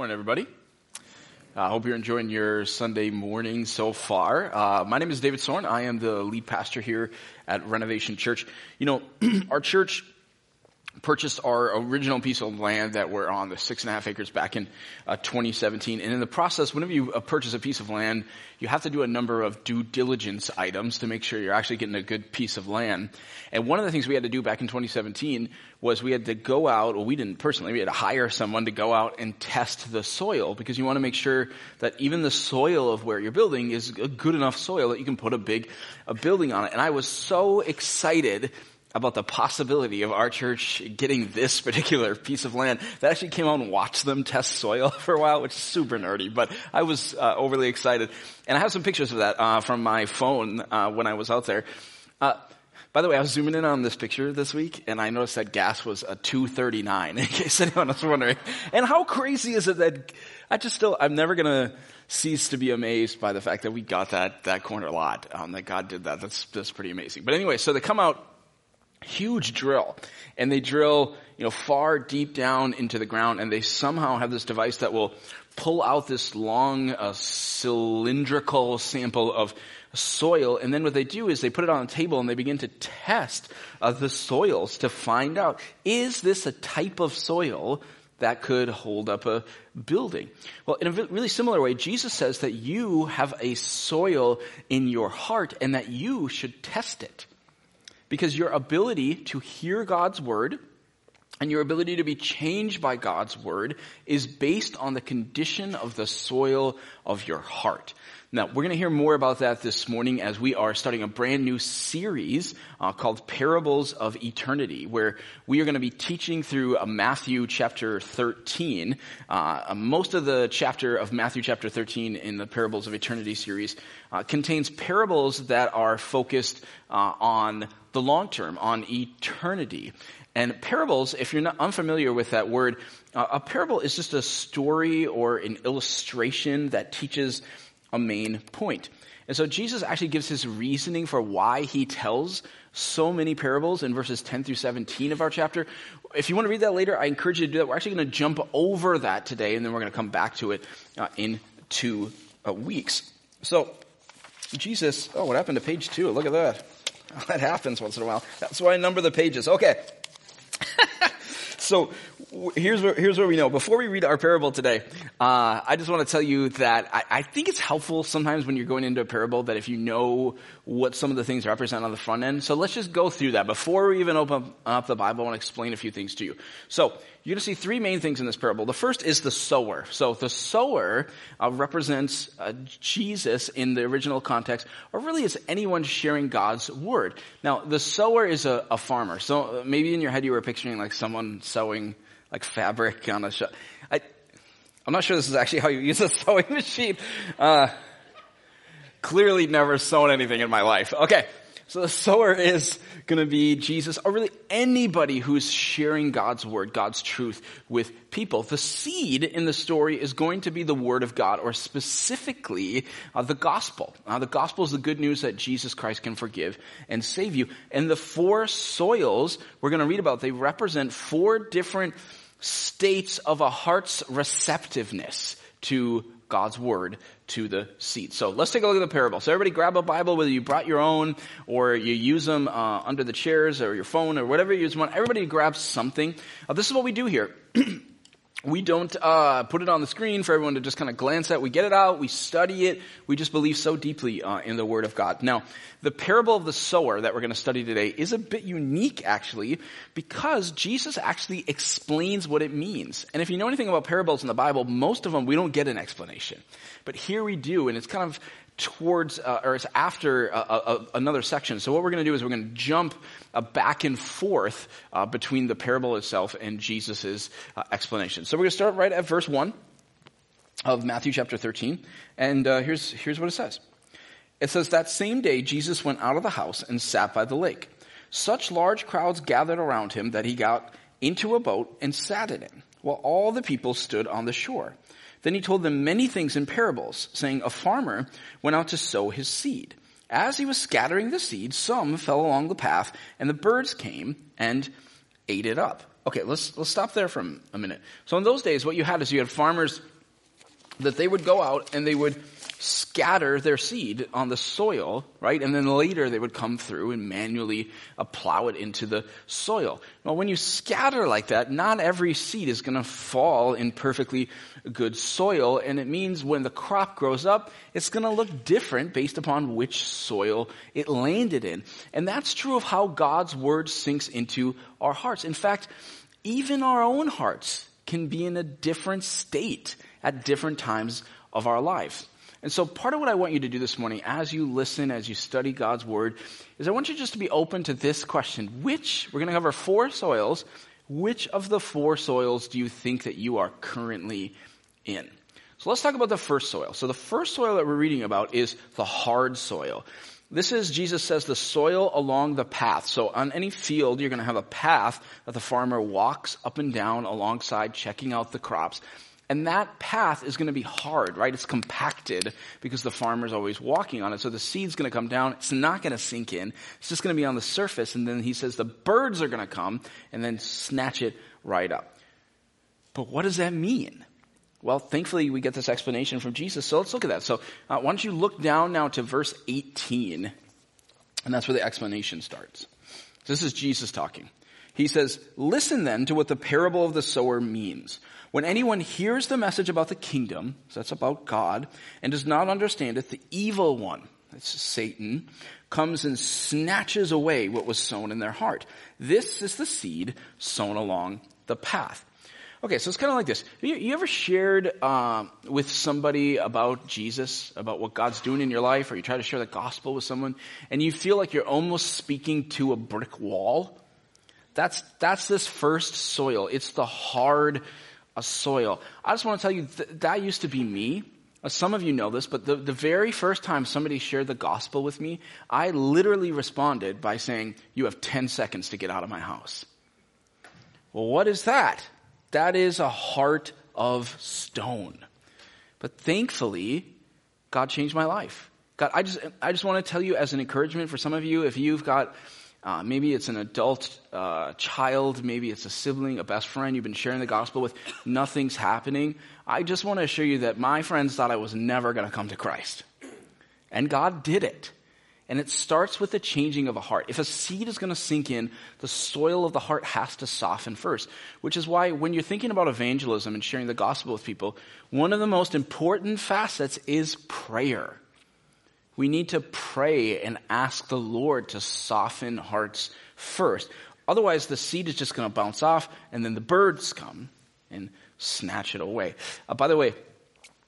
Morning, everybody. I uh, hope you're enjoying your Sunday morning so far. Uh, my name is David Sorn. I am the lead pastor here at Renovation Church. You know, our church purchased our original piece of land that we're on, the six and a half acres back in uh, 2017. And in the process, whenever you uh, purchase a piece of land, you have to do a number of due diligence items to make sure you're actually getting a good piece of land. And one of the things we had to do back in 2017 was we had to go out, well we didn't personally, we had to hire someone to go out and test the soil because you want to make sure that even the soil of where you're building is a good enough soil that you can put a big a building on it. And I was so excited about the possibility of our church getting this particular piece of land that actually came out and watched them test soil for a while, which is super nerdy, but I was uh, overly excited. And I have some pictures of that uh, from my phone uh, when I was out there. Uh, by the way, I was zooming in on this picture this week, and I noticed that gas was a 239, in case anyone was wondering. And how crazy is it that I just still, I'm never gonna cease to be amazed by the fact that we got that, that corner lot, um, that God did that. That's, that's pretty amazing. But anyway, so they come out huge drill and they drill you know far deep down into the ground and they somehow have this device that will pull out this long uh, cylindrical sample of soil and then what they do is they put it on a table and they begin to test uh, the soils to find out is this a type of soil that could hold up a building. Well, in a really similar way, Jesus says that you have a soil in your heart and that you should test it. Because your ability to hear God's word and your ability to be changed by God's word is based on the condition of the soil of your heart. Now, we're going to hear more about that this morning as we are starting a brand new series uh, called Parables of Eternity, where we are going to be teaching through uh, Matthew chapter 13. Uh, most of the chapter of Matthew chapter 13 in the Parables of Eternity series uh, contains parables that are focused uh, on the long term, on eternity. And parables, if you're not unfamiliar with that word, uh, a parable is just a story or an illustration that teaches a main point. And so Jesus actually gives his reasoning for why he tells so many parables in verses 10 through 17 of our chapter. If you want to read that later, I encourage you to do that. We're actually going to jump over that today, and then we're going to come back to it uh, in two uh, weeks. So, Jesus, oh, what happened to page two? Look at that. That happens once in a while. That's why I number the pages. Okay. so here's where, here's where we know. Before we read our parable today, uh, I just want to tell you that I, I, think it's helpful sometimes when you're going into a parable that if you know what some of the things represent on the front end. So let's just go through that. Before we even open up the Bible, to explain a few things to you. So you're going to see three main things in this parable. The first is the sower. So the sower uh, represents uh, Jesus in the original context, or really is anyone sharing God's word. Now, the sower is a, a farmer. So uh, maybe in your head you were picturing like someone sewing like fabric on a shirt. I'm not sure this is actually how you use a sewing machine. Uh, clearly never sewn anything in my life. Okay. So the sower is going to be Jesus, or really anybody who's sharing God's word, God's truth with people. The seed in the story is going to be the word of God, or specifically uh, the gospel. Uh, the gospel is the good news that Jesus Christ can forgive and save you. And the four soils we're going to read about, they represent four different states of a heart's receptiveness to God's word to the seed. So let's take a look at the parable. So everybody grab a Bible, whether you brought your own or you use them uh, under the chairs or your phone or whatever you use. Everybody grabs something. Uh, this is what we do here. we don't uh, put it on the screen for everyone to just kind of glance at. We get it out, we study it. We just believe so deeply uh, in the Word of God. Now, the parable of the sower that we're going to study today is a bit unique, actually, because Jesus actually explains what it means. And if you know anything about parables in the Bible, most of them we don't get an explanation, but here we do, and it's kind of towards, uh, or it's after uh, uh, uh, another section. So what we're going to do is we're going to jump uh, back and forth between the parable itself and Jesus' explanation. So we're going to start right at verse 1 of Matthew chapter 13. And here's, here's what it says. It says, That same day Jesus went out of the house and sat by the lake. Such large crowds gathered around him that he got into a boat and sat in it, while all the people stood on the shore. Then he told them many things in parables, saying, A farmer went out to sow his seed. As he was scattering the seed, some fell along the path, and the birds came and ate it up. okay, let's, let's stop there for a minute. So in those days, what you had is you had farmers that they would go out and they would scatter their seed on the soil, right? And then later they would come through and manually uh, plow it into the soil. Well, when you scatter like that, not every seed is going to fall in perfectly good soil. And it means when the crop grows up, it's going to look different based upon which soil it landed in. And that's true of how God's word sinks into our hearts. In fact, even our own hearts can be in a different state at different times of our lives. And so part of what I want you to do this morning as you listen, as you study God's word, is I want you just to be open to this question. Which, we're going to cover four soils. Which of the four soils do you think that you are currently in? So let's talk about the first soil. So the first soil that we're reading about is the hard soil. This is, Jesus says, the soil along the path. So on any field, you're going to have a path that the farmer walks up and down alongside, checking out the crops. And that path is going to be hard, right? It's compacted because the farmer's always walking on it. So the seed's going to come down. It's not going to sink in. It's just going to be on the surface. And then he says the birds are going to come and then snatch it right up. But what does that mean? Well, thankfully we get this explanation from Jesus. So let's look at that. So uh, why don't you look down now to verse 18. And that's where the explanation starts. This is Jesus talking. He says, listen then to what the parable of the sower means. When anyone hears the message about the kingdom, so that's about God, and does not understand it, the evil one, that's Satan, comes and snatches away what was sown in their heart. This is the seed sown along the path. Okay, so it's kind of like this. You, you ever shared um, with somebody about Jesus, about what God's doing in your life, or you try to share the gospel with someone, and you feel like you're almost speaking to a brick wall? That's that's this first soil. It's the hard a soil. I just want to tell you th- that used to be me. Uh, some of you know this, but the, the very first time somebody shared the gospel with me, I literally responded by saying, You have 10 seconds to get out of my house. Well, what is that? That is a heart of stone. But thankfully, God changed my life. God, I just, I just want to tell you as an encouragement for some of you, if you've got uh, maybe it's an adult uh, child, maybe it's a sibling, a best friend you've been sharing the gospel with, nothing's happening. I just want to assure you that my friends thought I was never going to come to Christ. And God did it. And it starts with the changing of a heart. If a seed is going to sink in, the soil of the heart has to soften first. Which is why when you're thinking about evangelism and sharing the gospel with people, one of the most important facets is prayer. We need to pray and ask the Lord to soften hearts first. Otherwise, the seed is just going to bounce off, and then the birds come and snatch it away. Uh, by the way,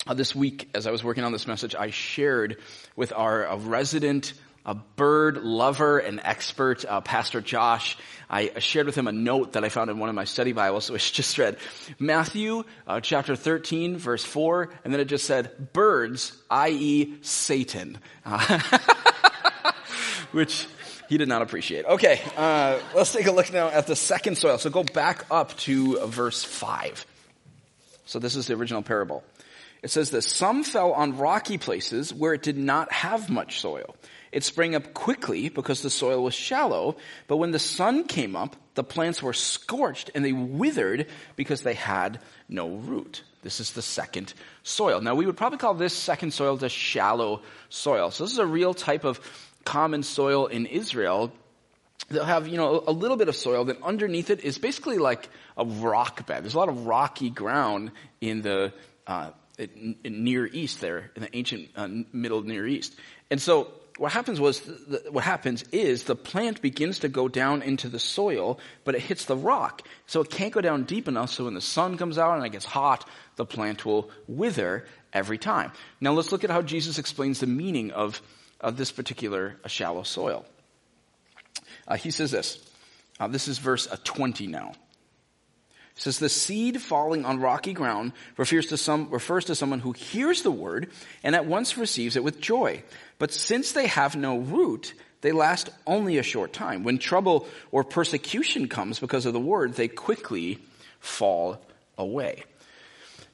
uh, this week, as I was working on this message, I shared with our uh, resident a bird lover and expert, uh, Pastor Josh. I shared with him a note that I found in one of my study Bibles, which just read Matthew uh, chapter 13, verse 4, and then it just said birds, i.e., Satan. Uh, which he did not appreciate. Okay, uh, let's take a look now at the second soil. So go back up to verse 5. So this is the original parable. It says that some fell on rocky places where it did not have much soil. It sprang up quickly because the soil was shallow, but when the sun came up, the plants were scorched and they withered because they had no root. This is the second soil. Now we would probably call this second soil the shallow soil. So this is a real type of common soil in Israel. They'll have, you know, a little bit of soil, then underneath it is basically like a rock bed. There's a lot of rocky ground in the uh, in, Near East there, in the ancient uh, Middle Near East. And so what happens was, what happens is the plant begins to go down into the soil, but it hits the rock. So it can't go down deep enough so when the sun comes out and it gets hot, the plant will wither every time. Now let's look at how Jesus explains the meaning of, of this particular shallow soil. Uh, he says this. Uh, this is verse uh, 20 now. Says the seed falling on rocky ground refers to some, refers to someone who hears the word and at once receives it with joy. But since they have no root, they last only a short time. When trouble or persecution comes because of the word, they quickly fall away.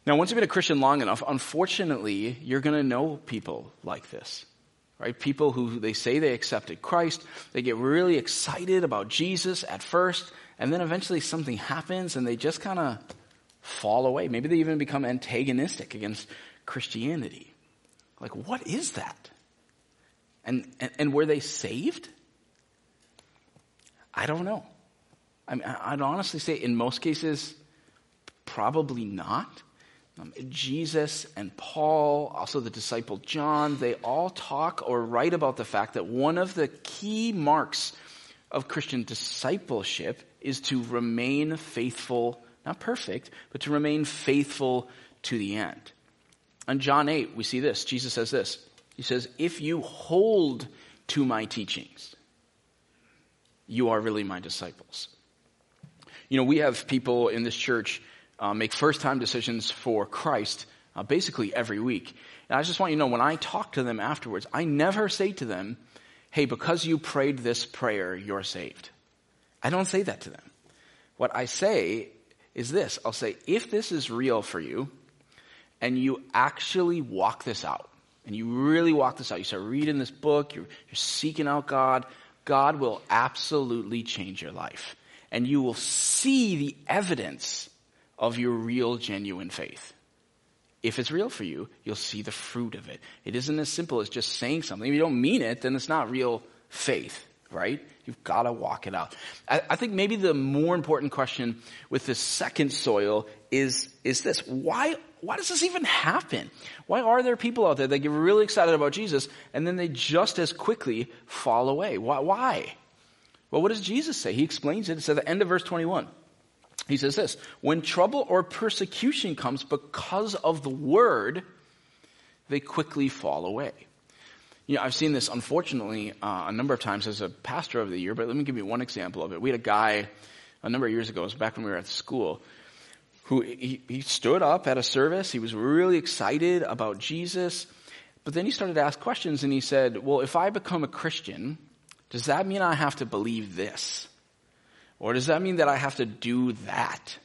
Now, once you've been a Christian long enough, unfortunately, you're going to know people like this. Right? People who they say they accepted Christ, they get really excited about Jesus at first, and then eventually something happens and they just kind of fall away. Maybe they even become antagonistic against Christianity. Like, what is that? And, and, and were they saved? I don't know. I mean, I'd honestly say in most cases, probably not. Um, Jesus and Paul, also the disciple John, they all talk or write about the fact that one of the key marks of Christian discipleship is to remain faithful, not perfect, but to remain faithful to the end. On John 8, we see this. Jesus says this. He says, If you hold to my teachings, you are really my disciples. You know, we have people in this church uh, make first time decisions for Christ uh, basically every week. And I just want you to know when I talk to them afterwards, I never say to them, hey, because you prayed this prayer, you're saved. I don't say that to them. What I say is this I'll say, if this is real for you, and you actually walk this out, and you really walk this out, you start reading this book, you're, you're seeking out God, God will absolutely change your life. And you will see the evidence of your real, genuine faith. If it's real for you, you'll see the fruit of it. It isn't as simple as just saying something. If you don't mean it, then it's not real faith, right? You've got to walk it out. I, I, think maybe the more important question with the second soil is, is this. Why, why does this even happen? Why are there people out there that get really excited about Jesus and then they just as quickly fall away? Why? why? Well, what does Jesus say? He explains it. It's at the end of verse 21. He says this When trouble or persecution comes because of the word, they quickly fall away. You know, I've seen this unfortunately uh, a number of times as a pastor of the year, but let me give you one example of it. We had a guy a number of years ago, it was back when we were at school, who he, he stood up at a service. He was really excited about Jesus, but then he started to ask questions and he said, Well, if I become a Christian, does that mean I have to believe this? Or does that mean that I have to do that?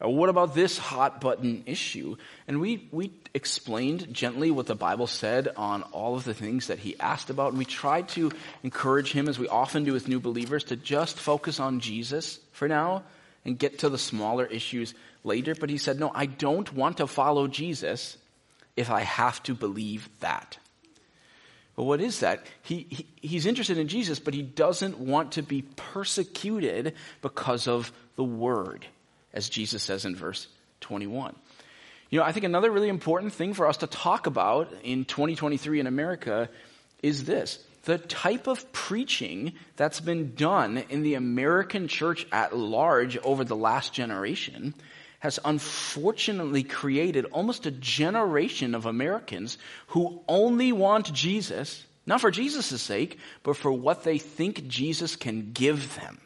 Or what about this hot button issue? And we, we explained gently what the Bible said on all of the things that he asked about. And we tried to encourage him, as we often do with new believers, to just focus on Jesus for now and get to the smaller issues later. But he said, no, I don't want to follow Jesus if I have to believe that. But what is that? He, he, he's interested in Jesus, but he doesn't want to be persecuted because of the word, as Jesus says in verse 21. You know, I think another really important thing for us to talk about in 2023 in America is this. The type of preaching that's been done in the American church at large over the last generation has unfortunately created almost a generation of Americans who only want Jesus, not for Jesus' sake, but for what they think Jesus can give them.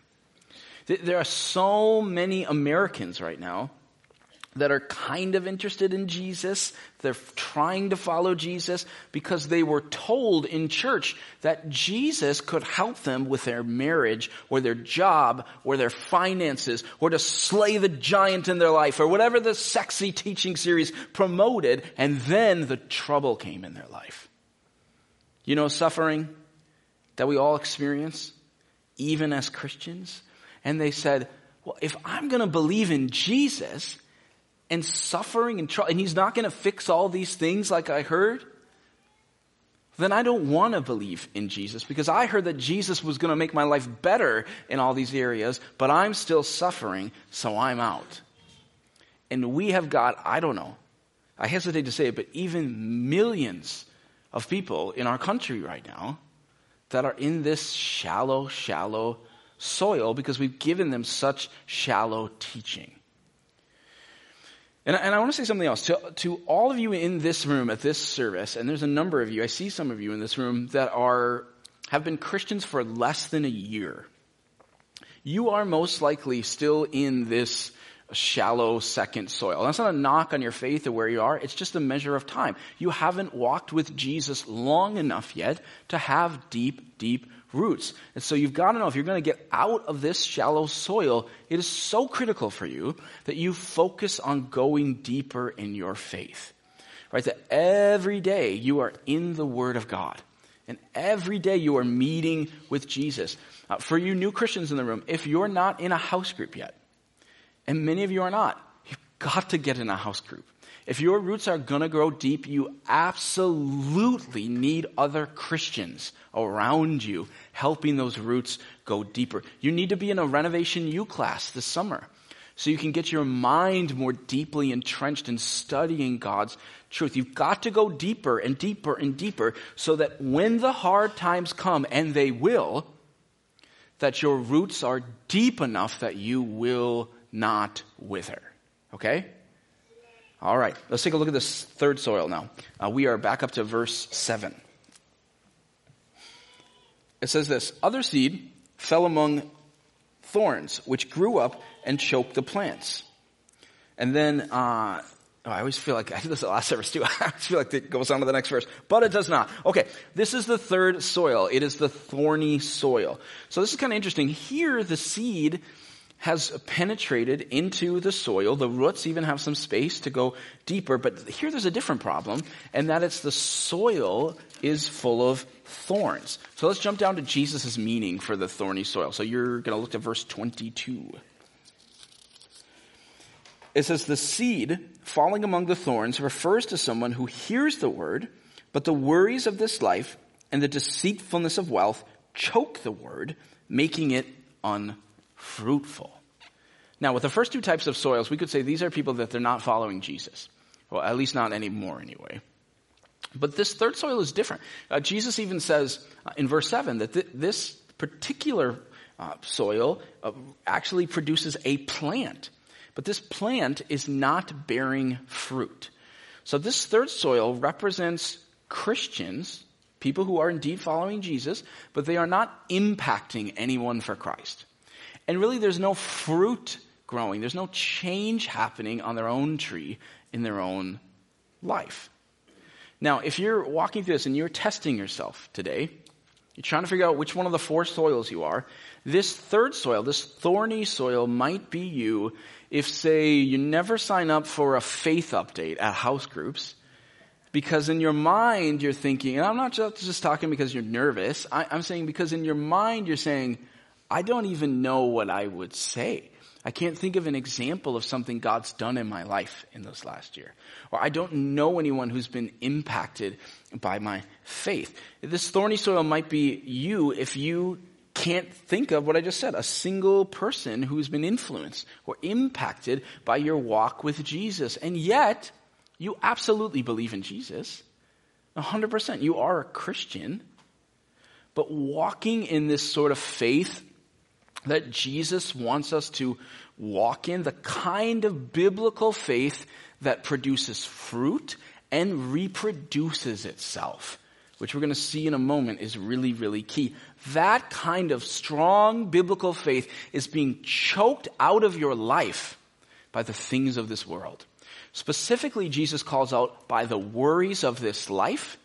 There are so many Americans right now that are kind of interested in Jesus. They're trying to follow Jesus because they were told in church that Jesus could help them with their marriage or their job or their finances or to slay the giant in their life or whatever the sexy teaching series promoted and then the trouble came in their life. You know suffering that we all experience even as Christians? And they said, well, if I'm going to believe in Jesus, and suffering and trouble, and he's not going to fix all these things like I heard, then I don't want to believe in Jesus because I heard that Jesus was going to make my life better in all these areas, but I'm still suffering, so I'm out. And we have got, I don't know, I hesitate to say it, but even millions of people in our country right now that are in this shallow, shallow soil because we've given them such shallow teaching. And, and I want to say something else. To, to all of you in this room at this service, and there's a number of you, I see some of you in this room that are, have been Christians for less than a year. You are most likely still in this shallow second soil. That's not a knock on your faith or where you are. It's just a measure of time. You haven't walked with Jesus long enough yet to have deep, deep roots. And so you've got to know if you're going to get out of this shallow soil, it is so critical for you that you focus on going deeper in your faith. Right? That every day you are in the Word of God. And every day you are meeting with Jesus. Uh, for you new Christians in the room, if you're not in a house group yet, and many of you are not, you've got to get in a house group. If your roots are gonna grow deep, you absolutely need other Christians around you helping those roots go deeper. You need to be in a renovation U class this summer so you can get your mind more deeply entrenched in studying God's truth. You've got to go deeper and deeper and deeper so that when the hard times come, and they will, that your roots are deep enough that you will not wither. Okay? All right, let's take a look at this third soil now. Uh, we are back up to verse 7. It says this Other seed fell among thorns, which grew up and choked the plants. And then, uh, oh, I always feel like, I think this is the last verse too. I always feel like it goes on to the next verse, but it does not. Okay, this is the third soil. It is the thorny soil. So this is kind of interesting. Here, the seed has penetrated into the soil. The roots even have some space to go deeper. But here there's a different problem, and that it's the soil is full of thorns. So let's jump down to Jesus' meaning for the thorny soil. So you're going to look at verse 22. It says, The seed falling among the thorns refers to someone who hears the word, but the worries of this life and the deceitfulness of wealth choke the word, making it unfruitful fruitful. Now, with the first two types of soils, we could say these are people that they're not following Jesus. Well, at least not anymore anyway. But this third soil is different. Uh, Jesus even says uh, in verse 7 that th- this particular uh, soil uh, actually produces a plant. But this plant is not bearing fruit. So this third soil represents Christians, people who are indeed following Jesus, but they are not impacting anyone for Christ. And really, there's no fruit growing. There's no change happening on their own tree in their own life. Now, if you're walking through this and you're testing yourself today, you're trying to figure out which one of the four soils you are, this third soil, this thorny soil might be you if, say, you never sign up for a faith update at house groups, because in your mind you're thinking, and I'm not just, just talking because you're nervous, I, I'm saying because in your mind you're saying, I don't even know what I would say. I can't think of an example of something God's done in my life in this last year. Or I don't know anyone who's been impacted by my faith. This thorny soil might be you if you can't think of what I just said, a single person who's been influenced or impacted by your walk with Jesus. And yet, you absolutely believe in Jesus. 100%. You are a Christian. But walking in this sort of faith that Jesus wants us to walk in, the kind of biblical faith that produces fruit and reproduces itself, which we're going to see in a moment is really, really key. That kind of strong biblical faith is being choked out of your life by the things of this world. Specifically, Jesus calls out by the worries of this life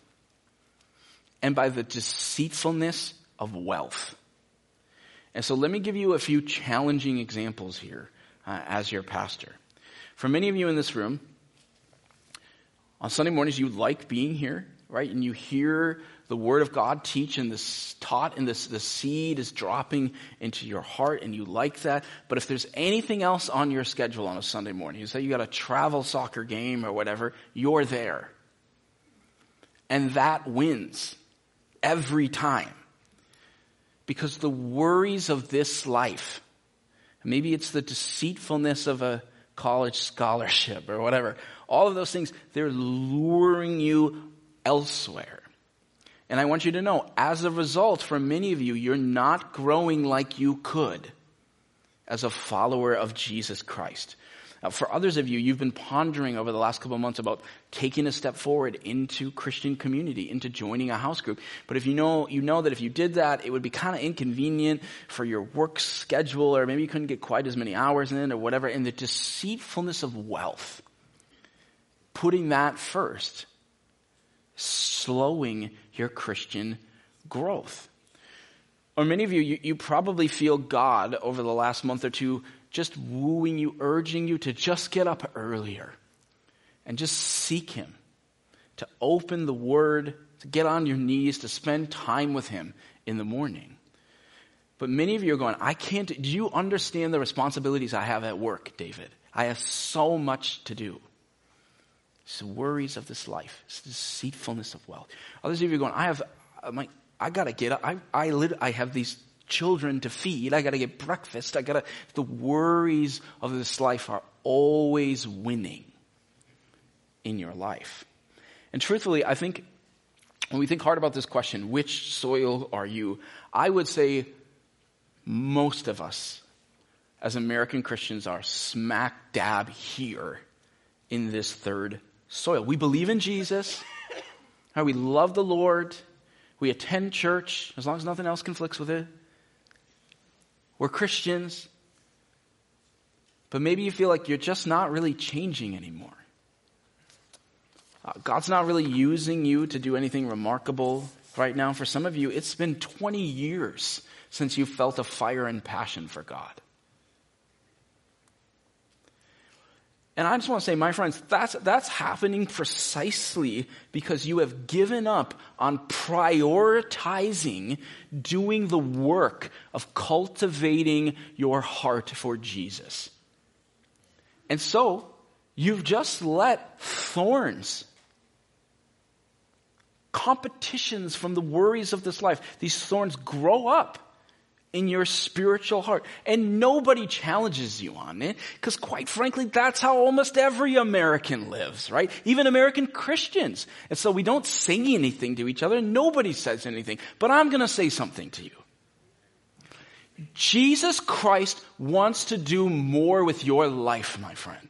and by the deceitfulness of wealth. And so let me give you a few challenging examples here uh, as your pastor. For many of you in this room, on Sunday mornings, you like being here, right? And you hear the Word of God teach and this taught and this, the seed is dropping into your heart and you like that. But if there's anything else on your schedule on a Sunday morning, you say you got a travel soccer game or whatever, you're there. And that wins every time because the worries of this life, maybe it's the deceitfulness of a college scholarship or whatever, all of those things, they're luring you elsewhere. And I want you to know, as a result, for many of you, you're not growing like you could as a follower of Jesus Christ. Uh, for others of you, you've been pondering over the last couple months about taking a step forward into Christian community, into joining a house group. But if you know, you know that if you did that, it would be kind of inconvenient for your work schedule, or maybe you couldn't get quite as many hours in, or whatever. And the deceitfulness of wealth, putting that first, slowing your Christian growth. Or many of you, you, you probably feel God over the last month or two just wooing you, urging you to just get up earlier and just seek Him, to open the Word to get on your knees, to spend time with Him in the morning. But many of you are going, I can't, do you understand the responsibilities I have at work, David? I have so much to do. It's the worries of this life. It's the deceitfulness of wealth. Others of you are going, I have, I'm like, I gotta get up. I, I, I have these children to feed. I gotta get breakfast. I gotta, the worries of this life are always winning in your life. And truthfully, I think when we think hard about this question, which soil are you? I would say most of us as American Christians are smack dab here in this third soil. We believe in Jesus. We love the Lord. We attend church as long as nothing else conflicts with it. We're Christians. But maybe you feel like you're just not really changing anymore. Uh, God's not really using you to do anything remarkable right now. For some of you, it's been 20 years since you felt a fire and passion for God. And I just want to say, my friends, that's, that's happening precisely because you have given up on prioritizing doing the work of cultivating your heart for Jesus. And so, you've just let thorns, competitions from the worries of this life, these thorns grow up in your spiritual heart. And nobody challenges you on it, because quite frankly, that's how almost every American lives, right? Even American Christians. And so we don't say anything to each other, nobody says anything. But I'm gonna say something to you. Jesus Christ wants to do more with your life, my friend.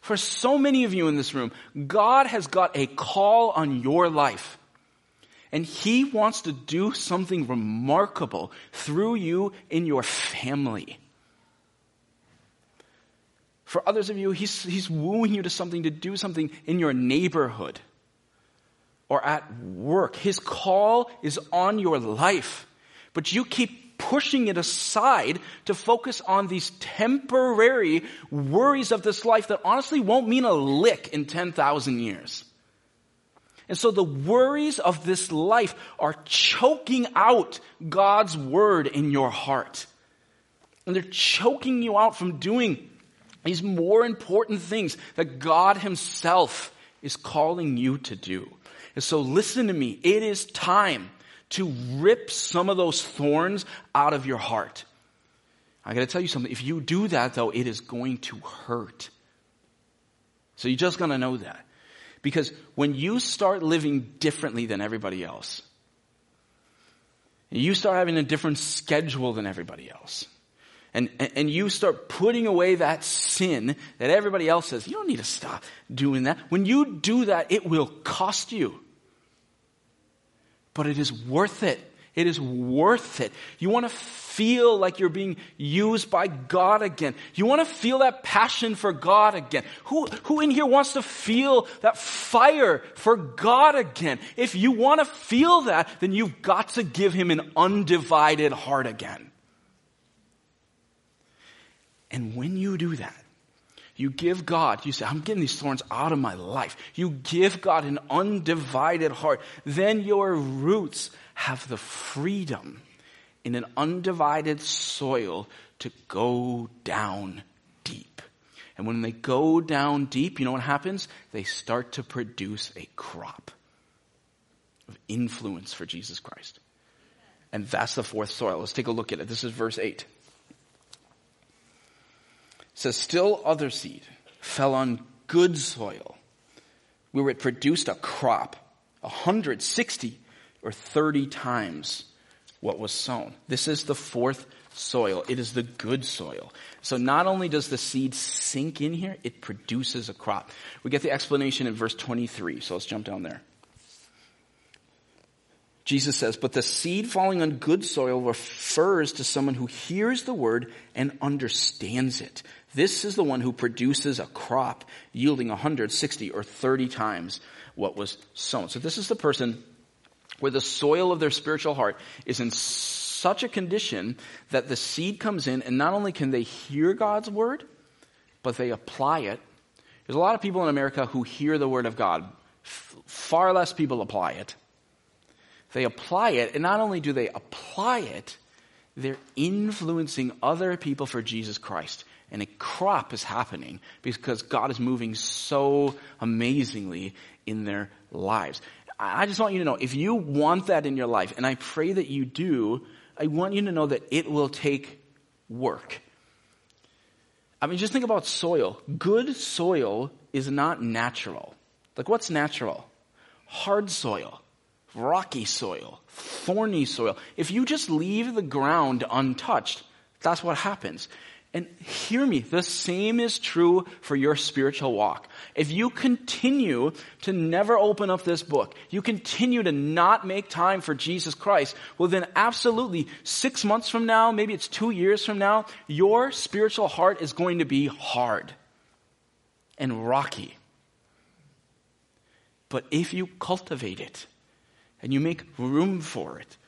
For so many of you in this room, God has got a call on your life. And he wants to do something remarkable through you in your family. For others of you, he's, he's wooing you to something, to do something in your neighborhood or at work. His call is on your life, but you keep pushing it aside to focus on these temporary worries of this life that honestly won't mean a lick in 10,000 years. And so the worries of this life are choking out God's word in your heart. And they're choking you out from doing these more important things that God himself is calling you to do. And so listen to me. It is time to rip some of those thorns out of your heart. I gotta tell you something. If you do that though, it is going to hurt. So you're just gonna know that. Because when you start living differently than everybody else, you start having a different schedule than everybody else, and, and you start putting away that sin that everybody else says, you don't need to stop doing that. When you do that, it will cost you. But it is worth it. It is worth it. You want to feel like you're being used by God again. You want to feel that passion for God again. Who, who in here wants to feel that fire for God again? If you want to feel that, then you've got to give Him an undivided heart again. And when you do that, you give God, you say, I'm getting these thorns out of my life. You give God an undivided heart. Then your roots have the freedom in an undivided soil to go down deep. And when they go down deep, you know what happens? They start to produce a crop of influence for Jesus Christ. And that's the fourth soil. Let's take a look at it. This is verse 8. It says, Still other seed fell on good soil, where it produced a crop, a hundred, sixty, or 30 times what was sown. This is the fourth soil. It is the good soil. So not only does the seed sink in here, it produces a crop. We get the explanation in verse 23. So let's jump down there. Jesus says, but the seed falling on good soil refers to someone who hears the word and understands it. This is the one who produces a crop yielding 160 or 30 times what was sown. So this is the person where the soil of their spiritual heart is in such a condition that the seed comes in and not only can they hear God's word, but they apply it. There's a lot of people in America who hear the word of God far less people apply it. They apply it, and not only do they apply it, they're influencing other people for Jesus Christ. And a crop is happening because God is moving so amazingly in their lives. I just want you to know, if you want that in your life, and I pray that you do, I want you to know that it will take work. I mean, just think about soil. Good soil is not natural. Like, what's natural? Hard soil, rocky soil, thorny soil. If you just leave the ground untouched, that's what happens. And hear me, the same is true for your spiritual walk. If you continue to never open up this book, you continue to not make time for Jesus Christ, well then absolutely six months from now, maybe it's two years from now, your spiritual heart is going to be hard and rocky. But if you cultivate it and you make room for it,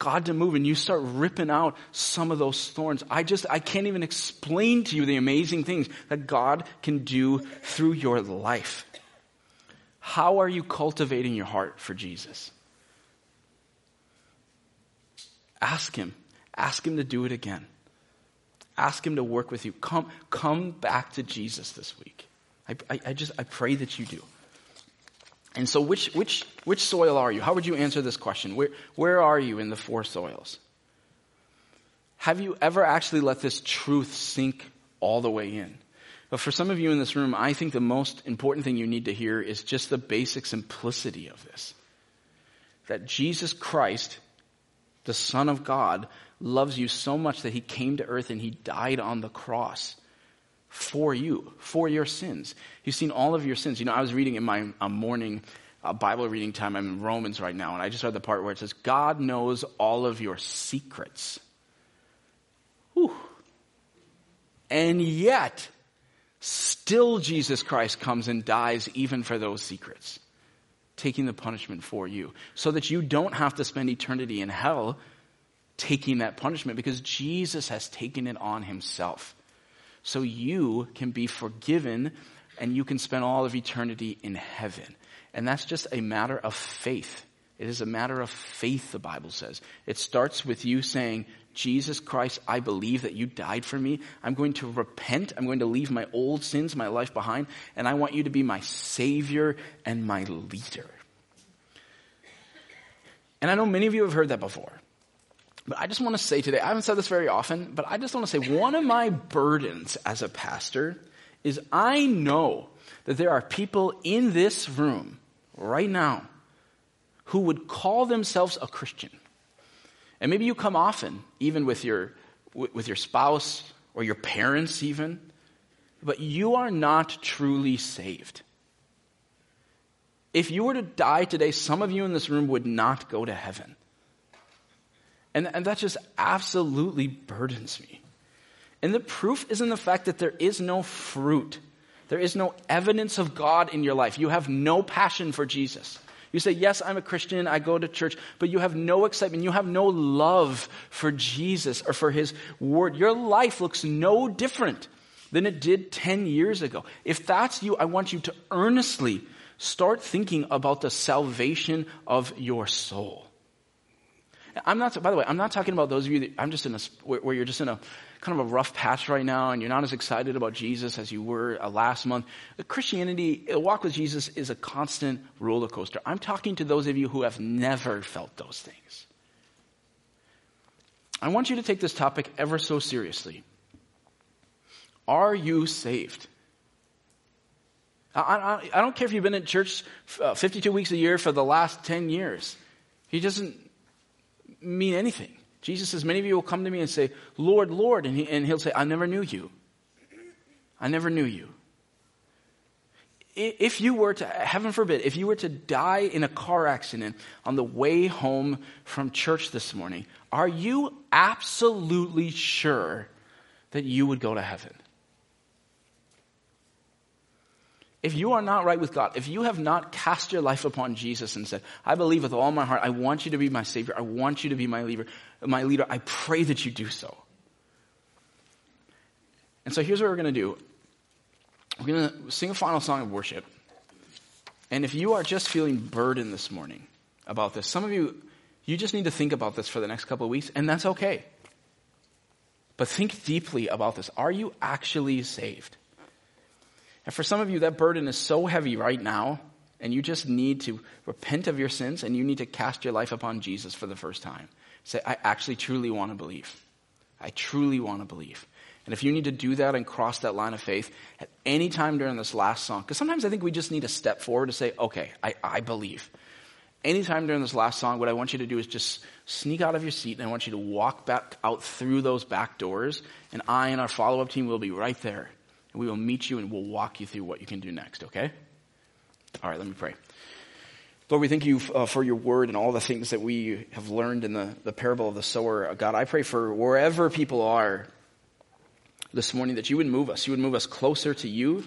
God to move and you start ripping out some of those thorns. I just, I can't even explain to you the amazing things that God can do through your life. How are you cultivating your heart for Jesus? Ask Him. Ask Him to do it again. Ask Him to work with you. Come, come back to Jesus this week. I, I, I just, I pray that you do. And so which, which, which soil are you? How would you answer this question? Where, where are you in the four soils? Have you ever actually let this truth sink all the way in? But for some of you in this room, I think the most important thing you need to hear is just the basic simplicity of this. That Jesus Christ, the Son of God, loves you so much that he came to earth and he died on the cross for you, for your sins. He's seen all of your sins. You know, I was reading in my uh, morning uh, Bible reading time. I'm in Romans right now, and I just read the part where it says, God knows all of your secrets. Whew. And yet, still Jesus Christ comes and dies even for those secrets, taking the punishment for you, so that you don't have to spend eternity in hell taking that punishment because Jesus has taken it on himself so you can be forgiven and you can spend all of eternity in heaven. And that's just a matter of faith. It is a matter of faith, the Bible says. It starts with you saying, Jesus Christ, I believe that you died for me. I'm going to repent. I'm going to leave my old sins, my life behind, and I want you to be my Savior and my leader. And I know many of you have heard that before. But I just want to say today, I haven't said this very often, but I just want to say one of my burdens as a pastor is I know that there are people in this room right now who would call themselves a Christian. And maybe you come often, even with your, with your spouse or your parents even, but you are not truly saved. If you were to die today, some of you in this room would not go to heaven. And, and that just absolutely burdens me. And the proof is in the fact that there is no fruit. There is no evidence of God in your life. You have no passion for Jesus. You say, Yes, I'm a Christian, I go to church, but you have no excitement. You have no love for Jesus or for His Word. Your life looks no different than it did 10 years ago. If that's you, I want you to earnestly start thinking about the salvation of your soul. I'm not, by the way, I'm not talking about those of you that I'm just in a, where, you're just in a kind of a rough patch right now and you're not as excited about Jesus as you were uh, last month. Christianity, a walk with Jesus is a constant roller coaster. I'm talking to those of you who have never felt those things. I want you to take this topic ever so seriously. Are you saved? I, I, I don't care if you've been in church uh, 52 weeks a year for the last 10 years. He doesn't mean anything. Jesus says, Many of you will come to me and say, Lord, Lord. And, he, and he'll say, I never knew you. I never knew you. If you were to, heaven forbid, if you were to die in a car accident on the way home from church this morning, are you absolutely sure that you would go to heaven? If you are not right with God, if you have not cast your life upon Jesus and said, I believe with all my heart, I want you to be my Savior, I want you to be my leader, my leader, I pray that you do so. And so here's what we're going to do. We're going to sing a final song of worship. And if you are just feeling burdened this morning about this, some of you, you just need to think about this for the next couple of weeks, and that's okay. But think deeply about this. Are you actually saved? And for some of you, that burden is so heavy right now, and you just need to repent of your sins and you need to cast your life upon Jesus for the first time. Say, I actually truly want to believe. I truly want to believe. And if you need to do that and cross that line of faith at any time during this last song, because sometimes I think we just need to step forward to say, okay, I, I believe. Anytime during this last song, what I want you to do is just sneak out of your seat and I want you to walk back out through those back doors and I and our follow-up team will be right there. And we will meet you and we'll walk you through what you can do next, okay? All right, let me pray. Lord, we thank you uh, for your word and all the things that we have learned in the, the parable of the sower. God, I pray for wherever people are this morning that you would move us. You would move us closer to you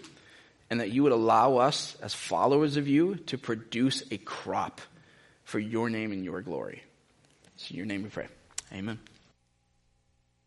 and that you would allow us as followers of you to produce a crop for your name and your glory. So in your name we pray. Amen.